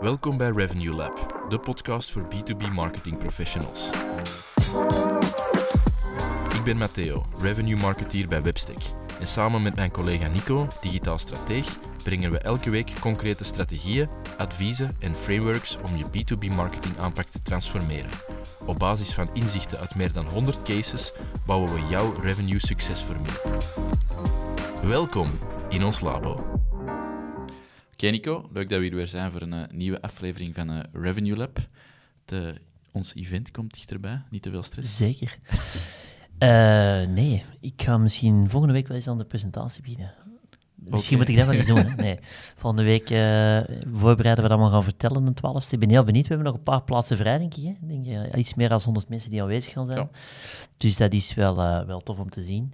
Welkom bij Revenue Lab, de podcast voor B2B marketing professionals. Ik ben Matteo, revenue marketeer bij Webstack. En samen met mijn collega Nico, digitaal strateeg, brengen we elke week concrete strategieën, adviezen en frameworks om je B2B marketing aanpak te transformeren. Op basis van inzichten uit meer dan 100 cases bouwen we jouw revenue succesformule. Welkom in ons labo. Oké Nico, leuk dat we hier weer zijn voor een uh, nieuwe aflevering van uh, Revenue Lab. De, ons event komt dichterbij, niet te veel stress. Zeker. Uh, nee, ik ga misschien volgende week wel eens aan de presentatie beginnen. Misschien moet ik dat wel eens doen. Hè? Nee. Volgende week voorbereiden we dat allemaal gaan vertellen, de 12 Ik ben heel benieuwd. We hebben nog een paar plaatsen vrij, denk ik. Hè? denk uh, iets meer dan 100 mensen die aanwezig gaan zijn. Ja. Dus dat is wel, wel tof om te zien.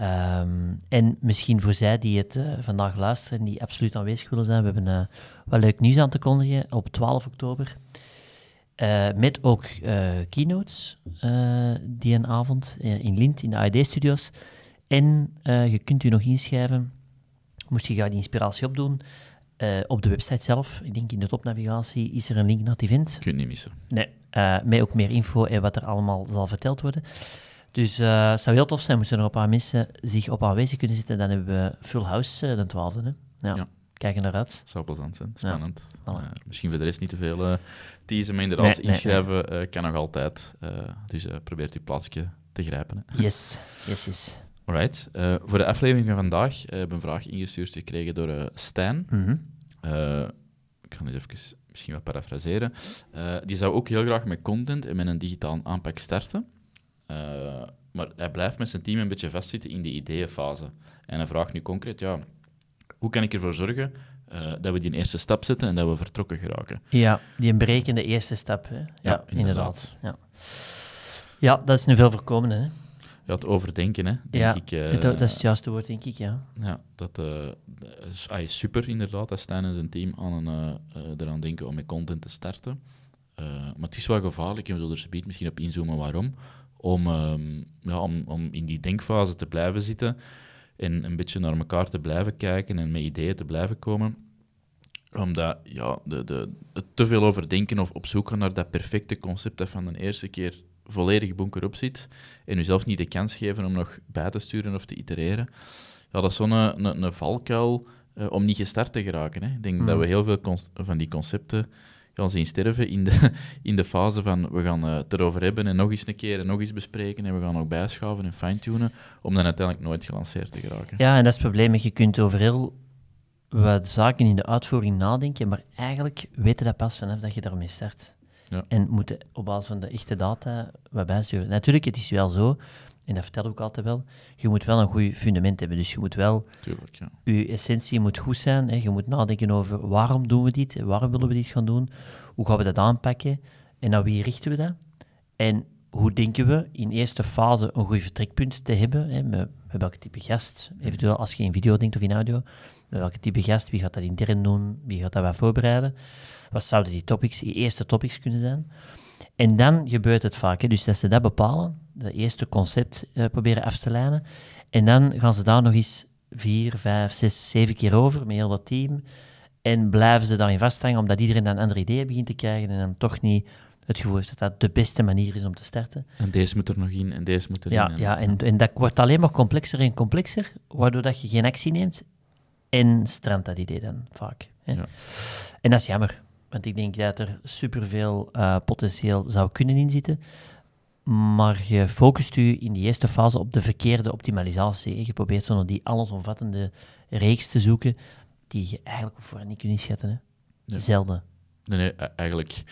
Um, en misschien voor zij die het vandaag luisteren, die absoluut aanwezig willen zijn, we hebben wel leuk nieuws aan te kondigen op 12 oktober. met ook keynotes die een avond in Lint, in de AED-studios. En je kunt u nog inschrijven moest je graag die inspiratie opdoen, uh, op de website zelf, ik denk in de topnavigatie, is er een link naar het event. Kun je niet missen. Nee, uh, met ook meer info en wat er allemaal zal verteld worden. Dus uh, het zou heel tof zijn moesten er een paar mensen zich op aanwezig kunnen zitten. Dan hebben we Full House de 12e. Ja. ja. Kijken naar uit. Zou plezant zijn, spannend. Ja, voilà. misschien voor de rest niet te veel teasen, maar inderdaad, nee, inschrijven nee, nee. kan nog altijd. dus probeert uw plaatsje te grijpen. Hè. Yes, yes, yes. Alright. Voor de aflevering van vandaag uh, heb ik een vraag ingestuurd gekregen door Stijn. Mm -hmm. ik ga dit even misschien wat parafraseren. die zou ook heel graag met content en met een digitaal aanpak starten. Maar hij blijft met zijn team een beetje vastzitten in die ideeënfase. En hij vraagt nu concreet, ja, hoe kan ik ervoor zorgen dat we die eerste stap zetten en dat we vertrokken geraken? Ja, die brekende eerste stap. Hè? Ja, ja, inderdaad. inderdaad. Ja. ja, dat is nu veel voorkomende. Hè? ja, het overdenken, hè, denk ja, ik. Uh, dat, is het juiste woord, denk ik, ja. Ja, dat uh, is ah, super inderdaad, dat Stijn en zijn team aan een, eraan denken om met content te starten. maar het is wel gevaarlijk, en we zullen er misschien op inzoomen waarom, om, um, ja, om, om in die denkfase te blijven zitten en een beetje naar elkaar te blijven kijken en met ideeën te blijven komen omdat ja, de, de, het te veel overdenken of op zoek gaan naar dat perfecte concept dat van de eerste keer volledig bunker op zit en jezelf niet de kans geven om nog bij te sturen of te itereren, ja, dat is zo'n een, een, een, valkuil uh, om niet gestart te geraken. Hè. Ik denk dat we heel veel van die concepten gaan zien sterven in de, in de fase van we gaan uh, het erover hebben en nog eens een keer en nog eens bespreken en we gaan ook bijschaven en fine-tunen om dan uiteindelijk nooit gelanceerd te geraken. Ja, en dat is het probleem. Je kunt over heel wat zaken in de uitvoering nadenken, maar eigenlijk weten dat pas vanaf dat je daarmee start. Ja. En moeten op basis van de echte data wat bijsturen. Natuurlijk, het is wel zo, en dat vertel ik ook altijd wel, je moet wel een goed fundament hebben. Dus je moet wel, Tuurlijk, ja. je essentie moet goed zijn. Hè. Je moet nadenken over waarom doen we dit, waarom willen we dit gaan doen, hoe gaan we dat aanpakken en naar wie richten we dat. En hoe denken we in eerste fase een goed vertrekpunt te hebben, hè, met, met welke type gast, eventueel als je in video denkt of in audio, met welke type gast, wie gaat dat intern doen, wie gaat dat wat voorbereiden. Wat zouden die topics, die eerste topics kunnen zijn? En dan gebeurt het vaak. Hè. Dus dat ze dat bepalen, het eerste concept uh, proberen af te lijnen. En dan gaan ze daar nog eens vier, vijf, zes, zeven keer over met heel dat team. En blijven ze daarin vasthangen, omdat iedereen dan andere ideeën begint te krijgen en dan toch niet het gevoel heeft dat dat de beste manier is om te starten. En deze moet er nog in, en deze moet erin. Ja, en, ja en, en dat wordt alleen maar complexer en complexer, waardoor dat je geen actie neemt en strandt dat idee dan vaak. Hè. Ja. En dat is jammer. Want ik denk dat er superveel uh, potentieel zou kunnen inzitten. Maar je focust je in die eerste fase op de verkeerde optimalisatie. Je probeert zo'n die allesomvattende reeks te zoeken die je eigenlijk voorhand niet kunt inschatten. Hè? Ja. Zelden. Nee, nee, e-, eigenlijk...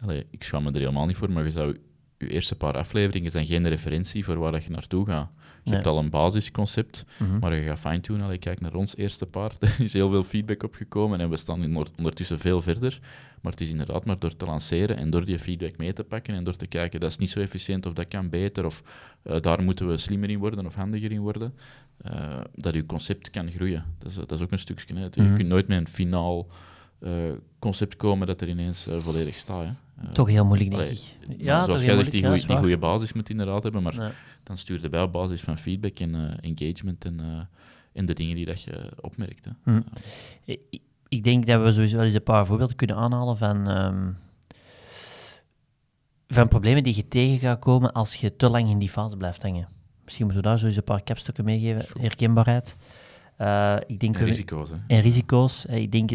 Allez, ik schaam me er helemaal niet voor, maar je zou je eerste paar afleveringen zijn geen referentie voor waar je naartoe gaat. Je hebt al een basisconcept, mm -hmm. maar je gaat fine-tunen. Je kijkt naar ons eerste paar, er is heel veel feedback opgekomen en we staan ondertussen veel verder. Maar het is inderdaad maar door te lanceren en door die feedback mee te pakken en door te kijken, dat is niet zo efficiënt of dat kan beter of uh, daar moeten we slimmer in worden of handiger in worden, uh, dat je concept kan groeien. Dat is, dat is ook een stukje. Hè. Mm -hmm. Je kunt nooit met een finaal concept komen dat er ineens volledig staat. Hè. Uh, toch heel moeilijk, denk ik. Ja, zoals jij zegt, die, ja, goeie, die goede basis moet inderdaad hebben, maar ja. dan stuur je bij op basis van feedback en uh, engagement en, uh, en de dingen die dat je opmerkt. Hè. Hm. ik denk dat we sowieso wel eens een paar voorbeelden kunnen aanhalen van, ehm, van problemen die je tegen gaat komen als je te lang in die fase blijft hangen. Misschien moeten we daar sowieso een paar capstukken meegeven. Herkenbaarheid. Uh, ik denk en risico's. Hè? En risico's. Ik denk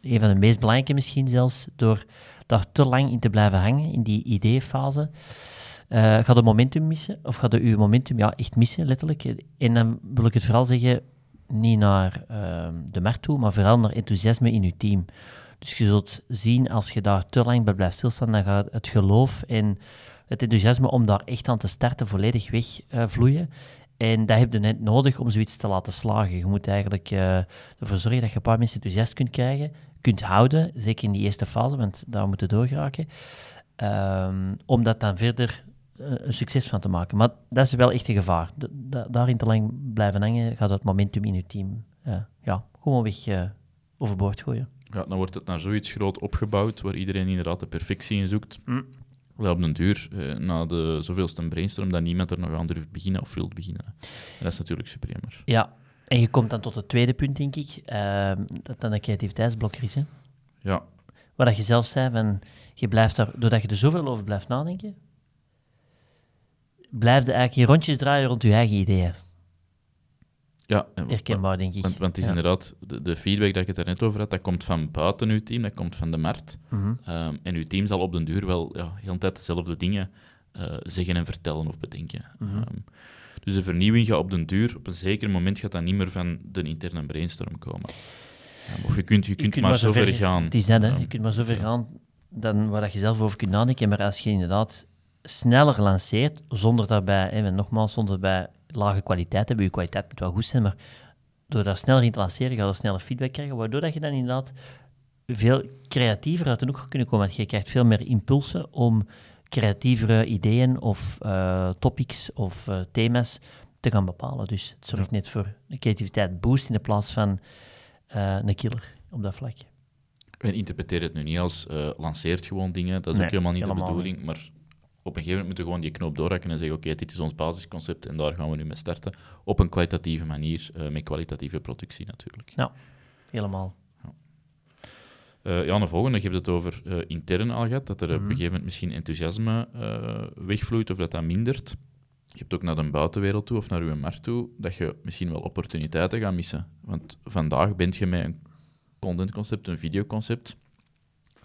een van de meest belangrijke misschien zelfs, door daar te lang in te blijven hangen, in die ideefase, uh, gaat het momentum missen, of gaat je momentum ja, echt missen, letterlijk. En dan wil ik het vooral zeggen, niet naar uh, de markt toe, maar vooral naar enthousiasme in je team. Dus je zult zien, als je daar te lang bij blijft stilstaan, dan gaat het geloof en het enthousiasme om daar echt aan te starten volledig wegvloeien. Uh, en dat heb je net nodig om zoiets te laten slagen. Je moet eigenlijk uh, ervoor zorgen dat je een paar mensen enthousiast kunt krijgen, kunt houden, zeker in die eerste fase, want daar moeten doorgeraken. Um, om dat dan verder uh, een succes van te maken. Maar dat is wel echt een gevaar. daarin te lang blijven hangen, gaat het momentum in je team uh, ja, gewoon weg uh, overboord gooien. Ja, dan wordt het naar zoiets groot opgebouwd, waar iedereen inderdaad de perfectie in zoekt. Mm. Dat op den duur, na de zoveelste brainstorm, dat niemand er nog aan durft beginnen of wilt beginnen. En dat is natuurlijk super jammer. Ja, en je komt dan tot het tweede punt, denk ik, ehm, dat dan een creativiteitsblokker is. Hè? Ja. Wat je zelf zei, van, je blijft daar, doordat je er zoveel over blijft nadenken, blijf je eigenlijk je rondjes draaien rond je eigen ideeën. Ja, herkenbaar, denk ik. Want, want het is inderdaad, de, de, feedback dat ik het er net over had, dat komt van buiten uw team, dat komt van de markt. Mhm. Ehm, en uw team zal op den duur wel ja, heel de tijd dezelfde dingen uh, zeggen en vertellen of bedenken. Mhm. Ehm, dus de vernieuwing gaat op den duur, op een zeker moment gaat dat niet meer van de interne brainstorm komen. of je kunt, je kunt, je maar, maar zo ver gaan. Het is net, hè. je kunt maar zo ver gaan dan waar je zelf over kunt nadenken. Maar als je inderdaad sneller lanceert, zonder daarbij, hè, nogmaals, zonder daarbij lage kwaliteit te hebben. Je kwaliteit moet wel goed zijn, maar door daar sneller in te lanceren, ga je sneller feedback krijgen, waardoor dat je dan inderdaad veel creatiever uit de hoek gaat kunnen komen. Want je krijgt veel meer impulsen om creatievere ideeën of uh, topics of uh, thema's te gaan bepalen. Dus het zorgt net voor een creativiteit boost in de plaats van uh, een killer op dat vlak. En interpreteer het nu niet als lanceert gewoon dingen, dat is ook helemaal niet de bedoeling, maar op een gegeven moment moeten we gewoon die knoop doorhakken en zeggen: Oké, dit is ons basisconcept en daar gaan we nu mee starten. Op een kwalitatieve manier, uh, met kwalitatieve productie natuurlijk. Ja, helemaal. Ja, uh, ja de volgende, je hebt het over uh, intern al gehad, dat er op een Mhm. gegeven moment misschien enthousiasme wegvloeit of dat dat mindert. Je hebt ook naar de buitenwereld toe of naar uw markt toe, dat je misschien wel opportuniteiten gaat missen. Want vandaag bent je met een contentconcept, een videoconcept,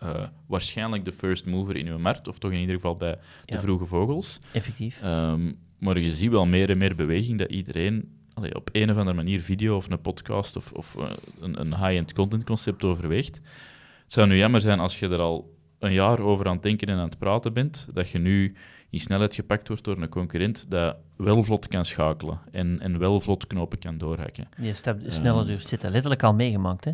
uh, waarschijnlijk de first mover in uw markt, of toch in ieder geval bij de Ja. vroege vogels. Effectief. Um, maar je ziet wel meer en meer beweging dat iedereen allee, op een of andere manier video of een podcast of, of uh, een, een high-end content concept overweegt. Het zou nu jammer zijn als je er al een jaar over aan het denken en aan het praten bent, dat je nu in snelheid gepakt wordt door een concurrent dat wel vlot kan schakelen en, en wel vlot knopen kan doorhakken. Je stap sneller Ehm. durft zitten. Letterlijk al meegemaakt, hè?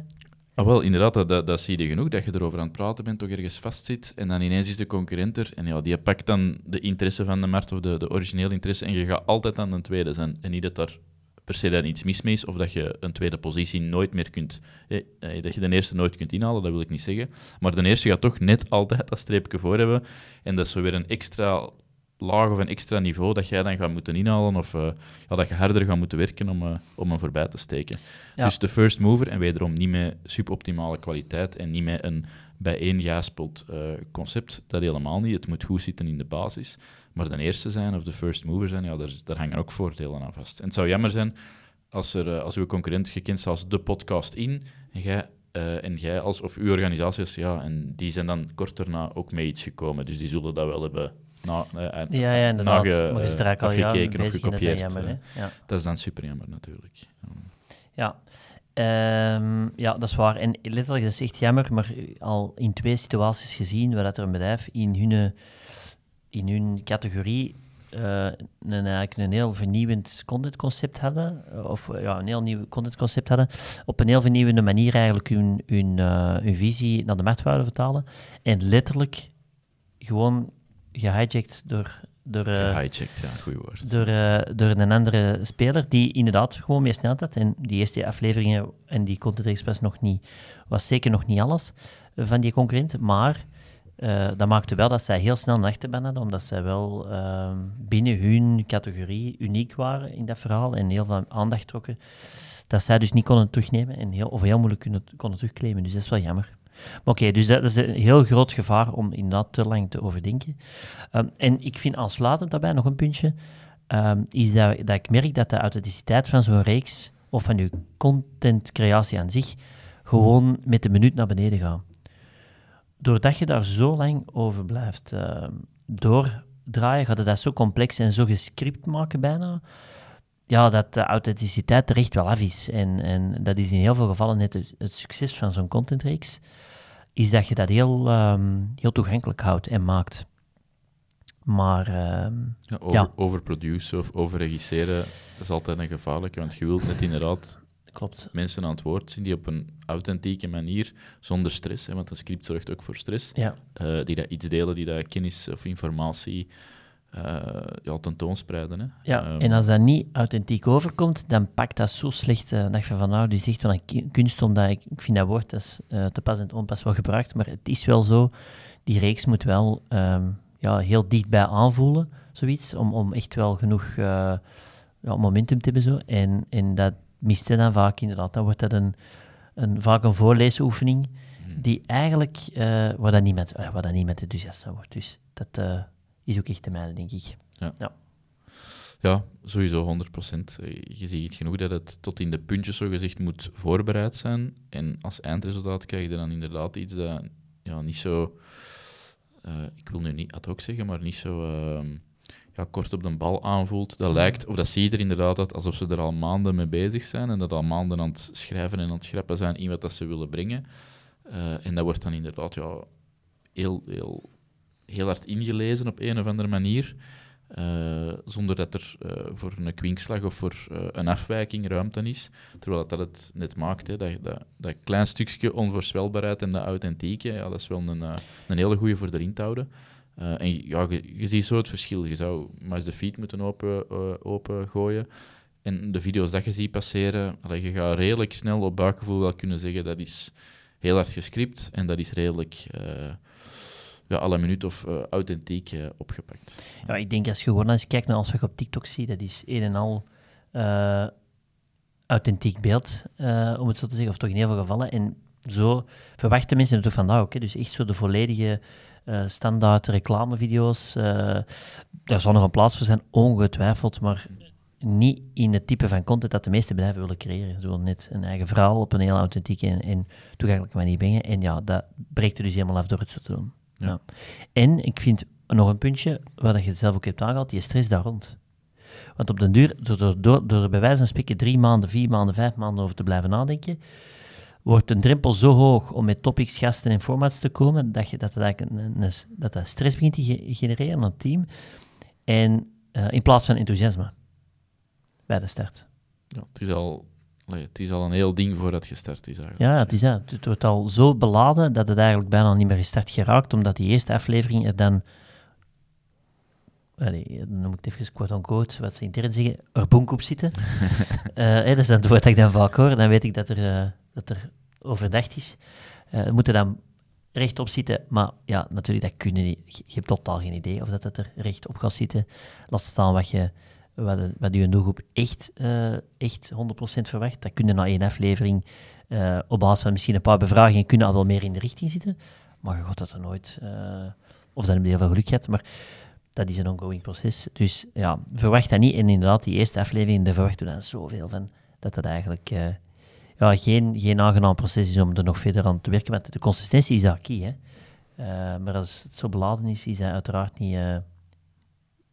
Ah, wel, inderdaad, dat, dat, zie je genoeg, dat je erover aan het praten bent, toch ergens vastzit, en dan ineens is de concurrent er, en ja, die pakt dan de interesse van de markt, of de, de originele interesse, en je gaat altijd aan de tweede zijn. En niet dat daar per se dan iets mis mee is, of dat je een tweede positie nooit meer kunt, eh, dat je de eerste nooit kunt inhalen, dat wil ik niet zeggen. Maar de eerste gaat toch net altijd dat streepje voor hebben, en dat is zo weer een extra laag of een extra niveau dat jij dan gaat moeten inhalen, of eh, ja, dat je harder gaat moeten werken om, eh, om hem voorbij te steken. Ja. Dus de first mover, en wederom niet met suboptimale kwaliteit en niet met een bijeengehaspeld eh concept, dat helemaal niet. Het moet goed zitten in de basis. Maar de eerste zijn of de first mover zijn, ja, daar, daar hangen ook voordelen aan vast. En het zou jammer zijn als, er, eh, als uw concurrent gekend staat als de podcast in, en jij, en jij als, of uw organisatie is, ja, en die zijn dan kort daarna ook mee iets gekomen. Dus die zullen dat wel hebben na, eh, Ja, ja, inderdaad. nage- maar je zit er eigenlijk al jaren afgekeken of en dat is gekopieerd, jammer, hè? Ja. Dat is dan super jammer natuurlijk. Ja. Ehm, ja, dat is waar. En letterlijk, dat is echt jammer, maar al in twee situaties gezien waar dat er een bedrijf in hun, in hun categorie eh, een, eigenlijk een heel vernieuwend contentconcept hadden, of eh, ja, een heel nieuw contentconcept hadden, op een heel vernieuwende manier eigenlijk hun, hun, eh, hun visie naar de markt wouden vertalen. En letterlijk gewoon gehijacked door... door eh, Gehijacked, ja, goed woord. door, eh, door een andere speler die inderdaad gewoon meer snelheid had. En die eerste afleveringen en die Content Express nog niet, was zeker nog niet alles van die concurrent. Maar eh, dat maakte wel dat zij heel snel een achterban hadden, omdat zij wel ehm, binnen hun categorie uniek waren in dat verhaal en heel veel aandacht trokken. dat zij dus niet konden terugnemen en heel, of heel moeilijk kunnen, konden terugclaimen. Dus dat is wel jammer. Oké, dus dat is een heel groot gevaar om inderdaad te lang te overdenken. Ehm, en ik vind aansluitend daarbij nog een puntje, um, is dat, dat ik merk dat de authenticiteit van zo'n reeks of van je contentcreatie aan zich gewoon met de minuut naar beneden gaat. Doordat je daar zo lang over blijft uh, doordraaien, gaat het dat zo complex en zo gescript maken bijna, ja, dat de authenticiteit er echt wel af is. En, en dat is in heel veel gevallen net het, het succes van zo'n contentreeks, is dat je dat heel, um, heel toegankelijk houdt en maakt. Maar uh, ja, over, ja. overproduceren of overregisseren is altijd een gevaarlijke, want je wilt net inderdaad Klopt. mensen aan het woord zien die op een authentieke manier, zonder stress, hè, want een script zorgt ook voor stress, ja. uh, die dat iets delen, die dat kennis of informatie ja, tentoonspreiden. Hè. Ja, um, en als dat niet authentiek overkomt, dan pakt dat zo slecht. Uh, dat je van nou, die zegt van een kunst, omdat ik, ik vind dat woord dat is, te pas en onpas wel gebruikt, maar het is wel zo, die reeks moet wel um, ja, heel dichtbij aanvoelen, zoiets, om, om echt wel genoeg uh, ja, momentum te hebben. Zo. En, en dat miste dan vaak inderdaad. Dan wordt dat een, een, vaak een voorleesoefening hmm. die eigenlijk, uh, waar, dat niet met, waar dat niet met enthousiast wordt. Dus dat is ook echt te mijne, denk ik. Ja. ja. Ja, sowieso 100%. Je ziet genoeg dat het tot in de puntjes zo gezegd moet voorbereid zijn. En als eindresultaat krijg je dan inderdaad iets dat ja, niet zo uh, ik wil nu niet ad hoc zeggen, maar niet zo uh, ja, kort op de bal aanvoelt. Dat lijkt, of dat zie je er inderdaad uit alsof ze er al maanden mee bezig zijn en dat al maanden aan het schrijven en aan het schrappen zijn in wat dat ze willen brengen. Uh, en dat wordt dan inderdaad ja, heel, heel, heel hard ingelezen op een of andere manier. Uh, zonder dat er uh, voor een kwinkslag of voor uh, een afwijking ruimte is. Terwijl dat het net maakt, hè, dat, dat, dat klein stukje onvoorspelbaarheid en dat authentieke, ja, dat is wel een, een hele goede voor erin te houden. en ja, je, ziet zo het verschil. Je zou maar eens de feed moeten open, open gooien. En de video's dat je ziet passeren, je gaat redelijk snel op buikgevoel wel kunnen zeggen dat is heel hard gescript en dat is redelijk ja, alle minuut of uh, authentiek uh, opgepakt. Ja, ik denk als je gewoon eens kijkt naar als we op TikTok zien, dat is een en al uh, authentiek beeld, om het zo te zeggen, of toch in heel veel gevallen. En zo verwachten mensen het vandaag ook. Hè. Dus echt zo de volledige standaard reclamevideo's. daar zal nog een plaats voor zijn, ongetwijfeld, maar niet in het type van content dat de meeste bedrijven willen creëren. Zo net een eigen verhaal op een heel authentieke en, en toegankelijke manier brengen. En ja, dat breekt er dus helemaal af door het zo te doen. Ja. En ik vind nog een puntje, waar je zelf ook hebt aangehaald, die stress daar rond. Want op den duur, door, door, door er bij wijze van spreken drie maanden, vier maanden, vijf maanden over te blijven nadenken, wordt een drempel zo hoog om met topics, gasten en formats te komen, dat je, dat, dat, dat, dat stress begint te genereren aan het team. En uh, in plaats van enthousiasme bij de start. Ja, het is al het is al een heel ding voordat gestart is eigenlijk. Ja, het is dat. Het wordt al zo beladen dat het eigenlijk bijna niet meer gestart geraakt, omdat die eerste aflevering er dan... Allee, dan noem ik het even quote-unquote, wat ze intern zeggen, er bonk op zitten. uh, dat is dan het woord dat ik dan vaak hoor. Dan weet ik dat er, uh, dat er overdacht is. Uh, we moeten dan rechtop zitten, maar ja, natuurlijk, dat kun je niet. Je hebt totaal geen idee of dat het er rechtop gaat zitten. Laat staan wat je wat, wat je doelgroep echt, uh, echt 100% verwacht. Dat kunnen na één aflevering uh, op basis van misschien een paar bevragingen kunnen al wel meer in de richting zitten. Maar je dat er nooit... Uh, of heb je heel veel geluk gehad, maar dat is een ongoing proces. Dus ja, verwacht dat niet. En inderdaad, die eerste aflevering, daar verwachten we dan zoveel van, dat dat eigenlijk ja, geen, geen aangenaam proces is om er nog verder aan te werken. Want de consistentie is daar key, maar als het zo beladen is, is dat uiteraard niet,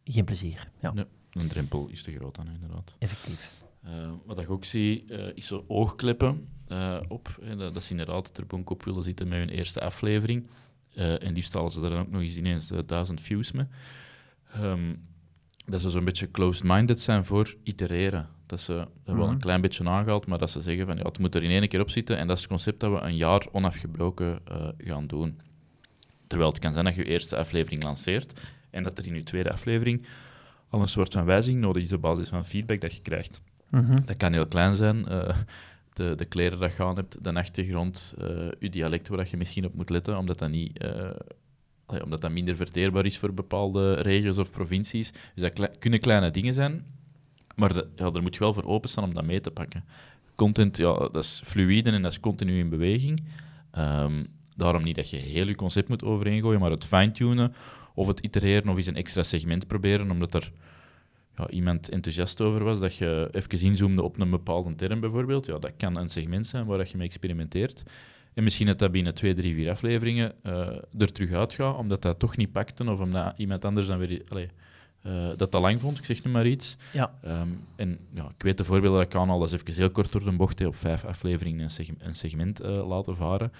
geen plezier. Ja. Een drempel is te groot dan, inderdaad. Effectief. Uh, wat ik ook zie, uh, is zo oogkleppen uh, op. Hè, dat, dat ze inderdaad er bonk op willen zitten met hun eerste aflevering. en liefst halen ze er dan ook nog eens ineens duizend views mee. Um, dat ze zo'n beetje closed-minded zijn voor itereren. Dat ze dat wel een mhm. klein beetje aangehaald, maar dat ze zeggen van ja, het moet er in één keer op zitten. En dat is het concept dat we een jaar onafgebroken gaan doen. Terwijl het kan zijn dat je je eerste aflevering lanceert en dat er in je tweede aflevering al een soort van wijziging nodig is op basis van feedback dat je krijgt. Mhm. Dat kan heel klein zijn. Uh, de, de kleren dat je aan hebt, de achtergrond, uh, je dialect waar je misschien op moet letten, omdat dat, niet, uh, omdat dat minder verteerbaar is voor bepaalde regio's of provincies. Dus dat kunnen kleine dingen zijn, maar de, ja, daar moet je wel voor openstaan om dat mee te pakken. content, ja, dat is fluïde en dat is continu in beweging. Ehm, daarom niet dat je heel je concept moet overeengooien, maar het fine-tunen of het itereren of eens een extra segment proberen, omdat er ja, iemand enthousiast over was, dat je even inzoomde op een bepaalde term bijvoorbeeld. Ja, dat kan een segment zijn waar je mee experimenteert. En misschien dat dat binnen twee, drie, vier afleveringen uh, er terug uitgaat, omdat dat toch niet pakte of omdat iemand anders dan weer... Allee, uh, dat dat lang vond, ik zeg nu maar iets. Ja. Um, en ja, ik weet de voorbeelden dat ik kan al, dat is even heel kort door de bocht, op vijf afleveringen een, seg een segment uh, laten varen.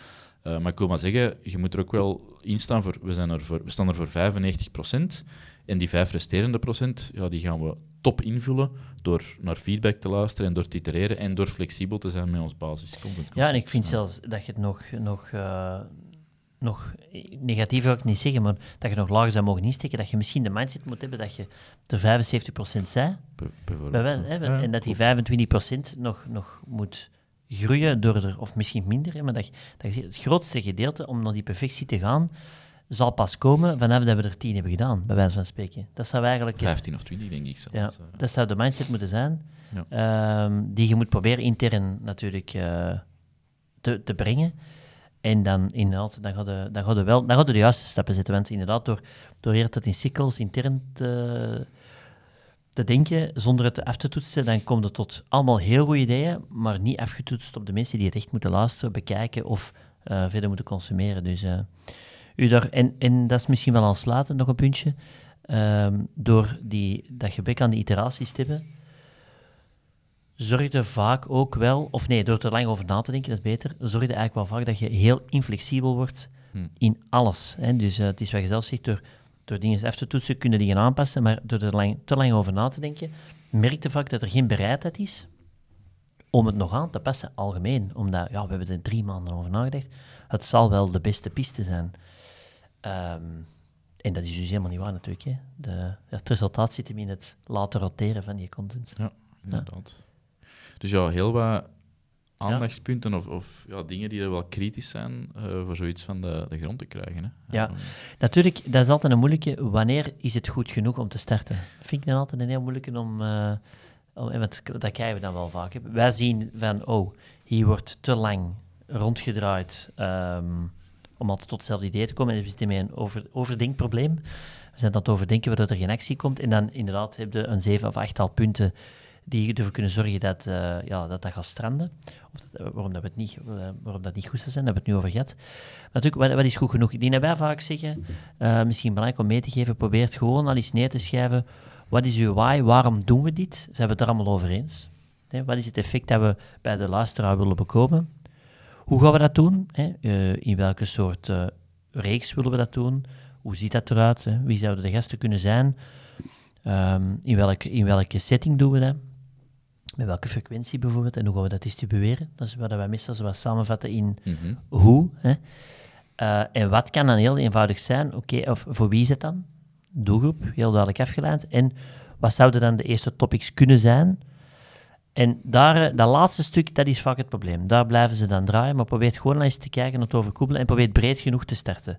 Uh, maar ik wil maar zeggen, je moet er ook wel in staan voor, we, zijn er voor, we staan er voor 95%. En die vijf resterende procent, ja, die gaan we top invullen door naar feedback te luisteren en door te itereren en door flexibel te zijn met ons basiscontent. Ja, en ik vind zelfs dat je het nog, nog, nog negatief wil ik niet zeggen, maar dat je nog lager zou mogen insteken, dat je misschien de mindset moet hebben dat je er 75% zij, bijvoorbeeld. Ja, en dat die 25% nog, nog moet groeien door er, of misschien minder, hè, maar dat, dat je het grootste gedeelte om naar die perfectie te gaan, zal pas komen vanaf dat we er tien hebben gedaan, bij wijze van spreken. Dat zou eigenlijk... 15 of 20, denk ik zelfs. Ja, eh. dat zou de mindset moeten zijn, ja. um, die je moet proberen intern natuurlijk uh, te, te brengen. En dan inderdaad, dan je, dan wel dan de juiste stappen zetten. Want inderdaad, door, door eerst het in cycles intern te, denken, zonder het af te toetsen, dan komt het tot allemaal heel goede ideeën, maar niet afgetoetst op de mensen die het echt moeten luisteren, bekijken of uh, verder moeten consumeren. Dus... Uh, u daar, en, en dat is misschien wel aansluitend nog een puntje. Um, door die, dat gebrek aan die iteraties te hebben, zorgde vaak ook wel, of nee, door er lang over na te denken, dat is beter, zorgde eigenlijk wel vaak dat je heel inflexibel wordt hmm. in alles. Hè. Dus uh, het is wat je zelf zegt, door, door dingen af te toetsen kunnen die gaan aanpassen, maar door er lang, te lang over na te denken, merkte vaak dat er geen bereidheid is om het nog aan te passen, algemeen. Omdat, ja, we hebben er drie maanden over nagedacht. Het zal wel de beste piste zijn. Um, en dat is dus helemaal niet waar natuurlijk. Hè. De, het resultaat zit hem in het laten roteren van je content. Ja, inderdaad. Ja. Dus ja, heel wat aandachtspunten of, of ja, dingen die er wel kritisch zijn uh, voor zoiets van de, de grond te krijgen. Hè. Ja, um, natuurlijk, dat is altijd een moeilijke. Wanneer is het goed genoeg om te starten? Dat vind ik dan altijd een heel moeilijke om... Uh, om want dat krijgen we dan wel vaak. Hè. Wij zien van, oh, hier wordt te lang rondgedraaid... Um, om altijd tot hetzelfde idee te komen. En we zitten met een over, overdenkprobleem. We zijn aan het overdenken waardoor er geen actie komt. En dan inderdaad heb je een zeven of achttal punten die ervoor kunnen zorgen dat, uh, ja, dat dat gaat stranden. Of eh, waarom, dat we het niet, uh, waarom dat niet goed zou zijn, hebben we het nu over gehad. Maar natuurlijk, wat, wat is goed genoeg? Die wij vaak zeggen, misschien belangrijk om mee te geven, probeert gewoon al eens neer te schrijven, wat is uw why, waarom doen we dit? Ze hebben het er allemaal over eens. wat is het effect dat we bij de luisteraar willen bekomen? Hoe gaan we dat doen? In welke soort reeks willen we dat doen? Hoe ziet dat eruit? Wie zouden de gasten kunnen zijn? Um, in, welke, in welke setting doen we dat? Met welke frequentie bijvoorbeeld? En hoe gaan we dat distribueren? Dat is wat wij meestal zo wat samenvatten in mm -hmm. hoe. Hè? Uh, en wat kan dan heel eenvoudig zijn? Oké, okay, of voor wie is het dan? Doelgroep, heel duidelijk afgeleid. En wat zouden dan de eerste topics kunnen zijn? En daar, eh, dat laatste stuk, dat is vaak het probleem. Daar blijven ze dan draaien, maar probeer gewoon eens te kijken het overkoepelen en probeer breed genoeg te starten.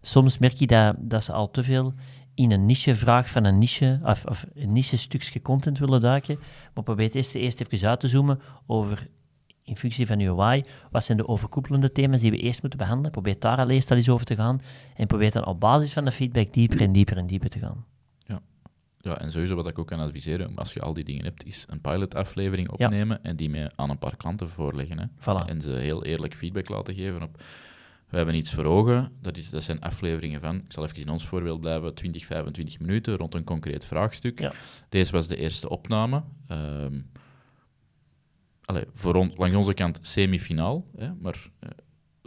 Soms merk je dat, dat ze al te veel in een niche-vraag van een niche, of, of een niche-stukje content willen duiken, maar probeer eerst, eerst even uit te zoomen over, in functie van je why, wat zijn de overkoepelende thema's die we eerst moeten behandelen. Probeer daar al eerst al eens over te gaan en probeer dan op basis van de feedback dieper en dieper en dieper te gaan. Ja, en sowieso wat ik ook kan adviseren, als je al die dingen hebt, is een pilot-aflevering opnemen en die mee aan een paar klanten voorleggen. Hè. Voilà. En ze heel eerlijk feedback laten geven op... We hebben iets voor ogen, dat, is, dat zijn afleveringen van, ik zal even in ons voorbeeld blijven, 20, 25 minuten rond een concreet vraagstuk. Ja. Deze was de eerste opname. Um, voor on, langs onze kant semifinaal, hè, maar uh,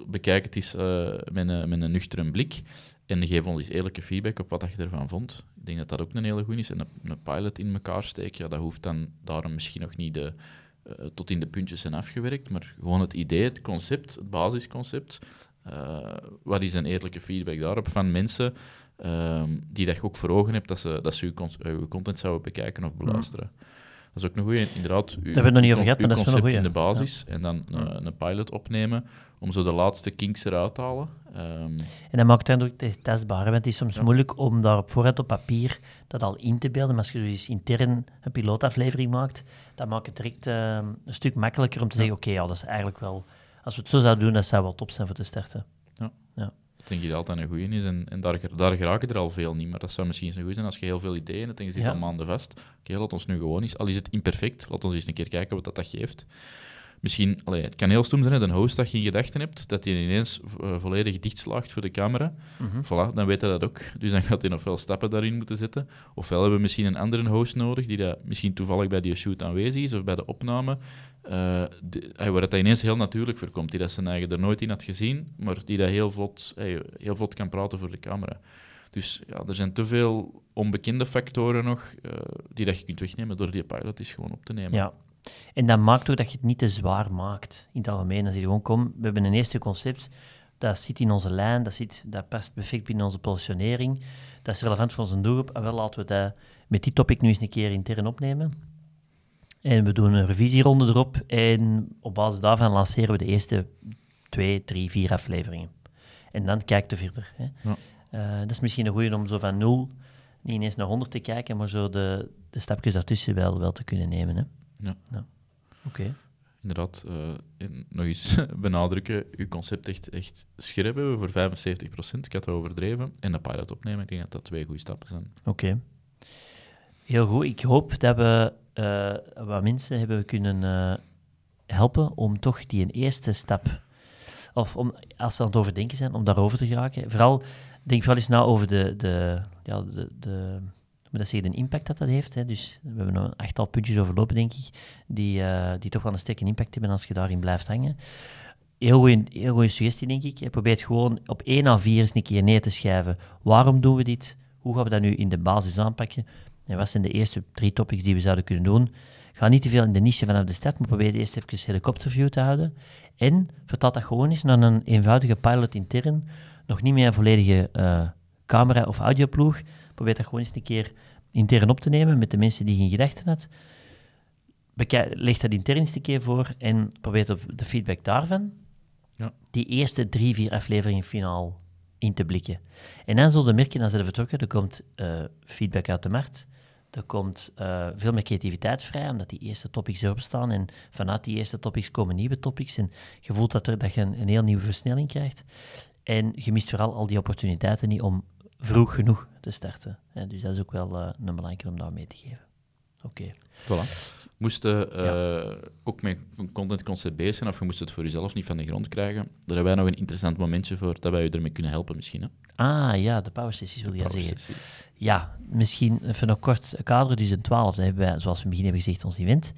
bekijk het eens uh, met, een, met een nuchtere blik en geef ons eens eerlijke feedback op wat je ervan vond. Ik denk dat dat ook een hele goede is. En een, een, pilot in elkaar steken, ja, dat hoeft dan daarom misschien nog niet de, uh, tot in de puntjes zijn afgewerkt, maar gewoon het idee, het concept, het basisconcept. Uh, wat is een eerlijke feedback daarop van mensen uh, die dat je ook voor ogen hebt, dat ze, dat ze uw, uw content zouden bekijken of beluisteren. Mm. Dat is ook een goede. Inderdaad, u, hebben we het nog niet over gehad, uw maar dat is wel een concept in goeie. de basis en dan een, een pilot opnemen om zo de laatste kinks eruit te halen. Ehm, En dat maakt het ook testbaar. Want het is soms Ja. moeilijk om daar op voorhand op papier dat al in te beelden. Maar als je dus intern een pilootaflevering maakt, dan maakt het direct eh, een stuk makkelijker om te zeggen: oké, ja, dat is eigenlijk wel. Als we het zo zouden doen, dat zou wel top zijn voor te starten. Ik denk dat altijd een goeie is. En, en daar, daar geraken er al veel niet. Maar dat zou misschien eens een goeie zijn als je heel veel ideeën hebt en je zit Ja. al maanden vast. Oké, laat ons nu gewoon eens. Al is het imperfect, laat ons eens een keer kijken wat dat, dat geeft. Misschien, allee, het kan heel stom zijn, een host dat je in gedachten hebt, dat hij ineens eh, volledig dichtslaagt voor de camera. Mhm. Voilà, dan weet hij dat ook. Dus dan gaat hij nog wel stappen daarin moeten zetten. Ofwel hebben we misschien een andere host nodig, die dat misschien toevallig bij die shoot aanwezig is, of bij de opname, eh, die- eh, waar het dat ineens heel natuurlijk voorkomt. Die dat zijn eigen er nooit in had gezien, maar die dat heel vlot, heel vlot kan praten voor de camera. Dus ja, er zijn te veel onbekende factoren nog, eh, die dat je kunt wegnemen door die pilot is gewoon op te nemen. Ja. En dat maakt ook dat je het niet te zwaar maakt in het algemeen. Als je gewoon komt, we hebben een eerste concept, dat zit in onze lijn, dat, zit, dat past perfect binnen onze positionering, dat is relevant voor onze doelgroep. En wel laten we dat met die topic nu eens een keer intern opnemen. En we doen een revisieronde erop en op basis daarvan lanceren we de eerste twee, drie, vier afleveringen. En dan kijkt er verder. Hè. Ja. Eh, dat is misschien een goede om zo van nul niet ineens naar 100 te kijken, maar zo de, de stapjes daartussen wel, wel te kunnen nemen. Hè. Ja. Oké. Inderdaad, eh, en nog eens benadrukken, uw concept echt, echt scherp hebben voor 75%. Ik had het overdreven. En de pilot opnemen, ik denk dat dat twee goede stappen zijn. Oké. Heel goed. Ik hoop dat we eh, wat mensen hebben kunnen eh, helpen om toch die eerste stap, of om, als ze aan het overdenken zijn, om daarover te geraken. Vooral, denk vooral eens na over de, de, ja, de, de, moet dat zeggen, de impact dat dat heeft. Hè. Dus we hebben een achttal puntjes overlopen, denk ik, die, eh, die toch wel een sterke impact hebben als je daarin blijft hangen. Heel goede heel goeie suggestie, denk ik. Je probeert gewoon op 1 à 4 eens een keer neer te schrijven. Waarom doen we dit? Hoe gaan we dat nu in de basis aanpakken? En wat zijn de eerste drie topics die we zouden kunnen doen? Ga niet te veel in de niche vanaf de start, maar probeer eerst even helikopterview te houden. En vertaal dat gewoon eens naar een eenvoudige pilot intern. Nog niet meer een volledige eh, camera- of audioploeg. Probeer dat gewoon eens een keer intern op te nemen met de mensen die je in gedachten had. Leg dat intern eens een keer voor en probeer op de feedback daarvan Ja. die eerste drie, vier afleveringen finaal in te blikken. En dan zullen we merken, als ze er vertrokken, er komt eh, feedback uit de markt. Er komt eh, veel meer creativiteit vrij, omdat die eerste topics erop staan. En vanuit die eerste topics komen nieuwe topics. En je voelt dat, er, dat je een, een heel nieuwe versnelling krijgt. En je mist vooral al die opportuniteiten niet om vroeg genoeg te starten. Hè, dus dat is ook wel eh, een belangrijke om daar mee te geven. Oké. Voilà. Moesten eh, ook met een contentconcept bezig zijn, of je moest het voor jezelf niet van de grond krijgen, daar hebben wij nog een interessant momentje voor, dat wij je ermee kunnen helpen misschien. Hè? Ah ja, de power sessies wil je zeggen. sessies. Ja, misschien even nog kort kaderen. Dus een 12 hebben wij, zoals we in het begin hebben gezegd, ons event.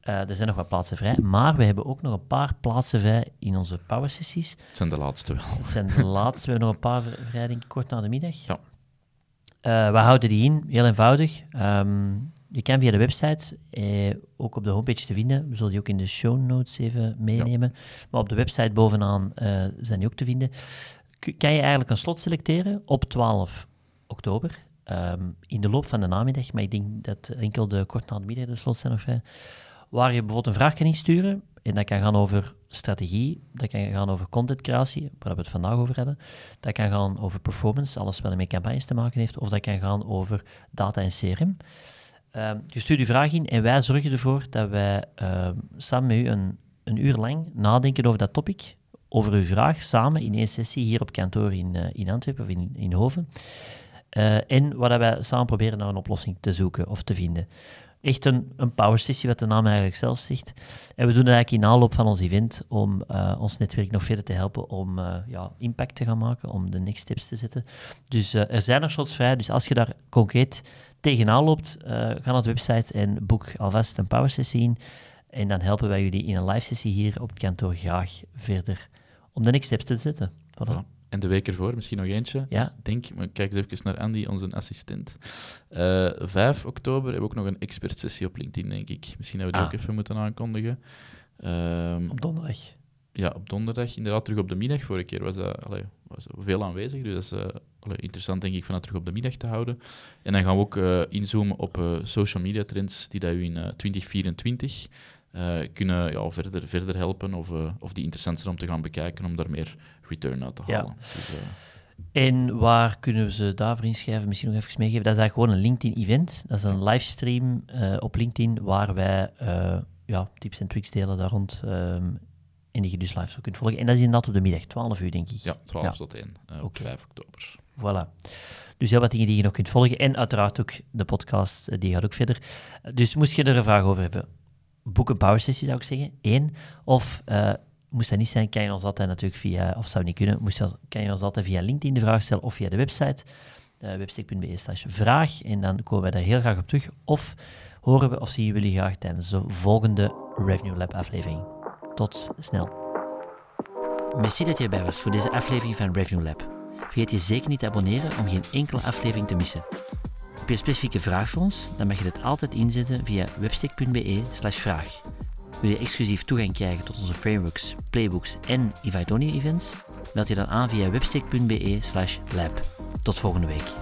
Eh, er zijn nog wat plaatsen vrij, maar we hebben ook nog een paar plaatsen vrij in onze power sessies. Het zijn de laatste wel. Het zijn de laatste, we hebben nog een paar vri- vrij, denk ik, kort na de middag. Ja. Eh, we houden die in, heel eenvoudig. Ehm, je kan via de website, eh, ook op de homepage te vinden. We zullen die ook in de show notes even meenemen. Maar op de website bovenaan eh, zijn die ook te vinden. K- kan je eigenlijk een slot selecteren op 12 oktober. ehm, in de loop van de namiddag, maar ik denk dat enkel de kort na de middag de slots zijn nog vrij. Waar je bijvoorbeeld een vraag kan insturen. En dat kan gaan over strategie, dat kan gaan over contentcreatie, waar we het vandaag over hadden. Dat kan gaan over performance, alles wat met campagnes te maken heeft. Of dat kan gaan over data en CRM. Ehm, je stuurt je vraag in en wij zorgen ervoor dat wij ehm, samen met u een, een uur lang nadenken over dat topic. Over uw vraag, samen in één sessie hier op kantoor in, eh, in Antwerpen of in, in Hoven. Eh, en dat wij samen proberen naar een oplossing te zoeken of te vinden. Echt een, een power sessie, wat de naam eigenlijk zelf zegt. En we doen dat eigenlijk in aanloop van ons event om eh, ons netwerk nog verder te helpen om ja, impact te gaan maken, om de next steps te zetten. Dus er zijn nog slots vrij, dus als je daar concreet tegenaan loopt, eh, ga naar de website en boek alvast een power sessie in. En dan helpen wij jullie in een live sessie hier op het kantoor graag verder om de next steps te zetten. Voilà. Voilà. En de week ervoor, misschien nog eentje. Ja. Denk, maar kijk eens even naar Andy, onze assistent. Eh 5 oktober hebben we ook nog een expert-sessie op LinkedIn, denk ik. Misschien hebben we die Ah. ook even moeten aankondigen. Ehm, Op donderdag. ja, op donderdag, inderdaad terug op de middag. Vorige keer was dat allee, was veel aanwezig, dus dat is allee, interessant denk ik van dat terug op de middag te houden. En dan gaan we ook inzoomen op social media trends die dat u in 2024 kunnen ja, verder, verder helpen of, of die interessant zijn om te gaan bekijken, om daar meer return uit te halen. Ja. Dus, en waar kunnen we ze daarvoor inschrijven? Misschien nog even meegeven. Dat is eigenlijk gewoon een LinkedIn-event. Dat is een livestream op LinkedIn waar wij ja, tips en tricks delen daar rond. Um, en die je dus live zo kunt volgen. En dat is inderdaad op de middag, 12 uur denk ik. Ja, 12 tot 1 uh, eh, op okay. 5 oktober. Voilà. Dus heel wat dingen die je nog kunt volgen. En uiteraard ook de podcast, die gaat ook verder. Dus moest je er een vraag over hebben, boek een power sessie zou ik zeggen. Eén. Of moest dat niet zijn, kan je ons altijd natuurlijk via, of zou niet kunnen, moest je, kan je ons altijd via LinkedIn de vraag stellen of via de website, uh, webstick.be slash vraag. En dan komen wij daar heel graag op terug. Of horen we of zien jullie graag tijdens de volgende Revenue Lab aflevering. Tot snel. Merci dat je erbij was voor deze aflevering van Revenue Lab. Vergeet je zeker niet te abonneren om geen enkele aflevering te missen. Heb je een specifieke vraag voor ons? Dan mag je dit altijd inzetten via webstick.be vraag. Wil je exclusief toegang krijgen tot onze frameworks, playbooks en Invite events? Meld je dan aan via webstick.be lab. Tot volgende week.